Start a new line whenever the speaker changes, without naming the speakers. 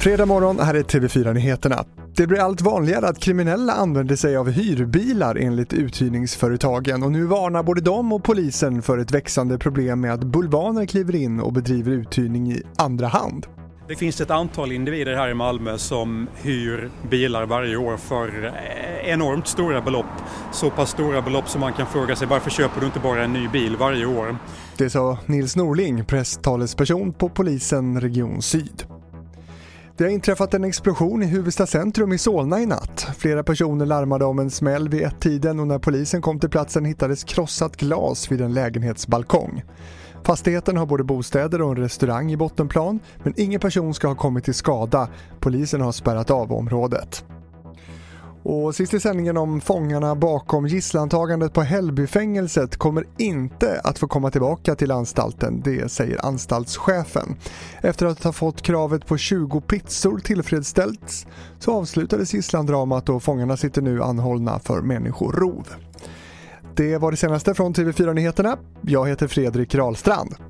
Fredag morgon, här är TV4-nyheterna. Det blir allt vanligare att kriminella använder sig av hyrbilar enligt uthyrningsföretagen och nu varnar både de och polisen för ett växande problem med att bulvaner kliver in och bedriver uthyrning i andra hand.
Det finns ett antal individer här i Malmö som hyr bilar varje år för eh, enormt stora belopp. Så pass stora belopp som man kan fråga sig varför köper du inte bara en ny bil varje år?
Det sa Nils Norling, presstalesperson på polisen Region Syd. Det har inträffat en explosion i Huvudsta centrum i Solna i natt. Flera personer larmade om en smäll vid ett-tiden och när polisen kom till platsen hittades krossat glas vid en lägenhetsbalkong. Fastigheten har både bostäder och en restaurang i bottenplan men ingen person ska ha kommit till skada. Polisen har spärrat av området. Och sist i sändningen om fångarna bakom gisslantagandet på Hällbyfängelset kommer inte att få komma tillbaka till anstalten, det säger anstaltschefen. Efter att ha fått kravet på 20 pizzor tillfredsställt så avslutades gisslandramat och fångarna sitter nu anhållna för människorov. Det var det senaste från TV4 Nyheterna. Jag heter Fredrik Rahlstrand.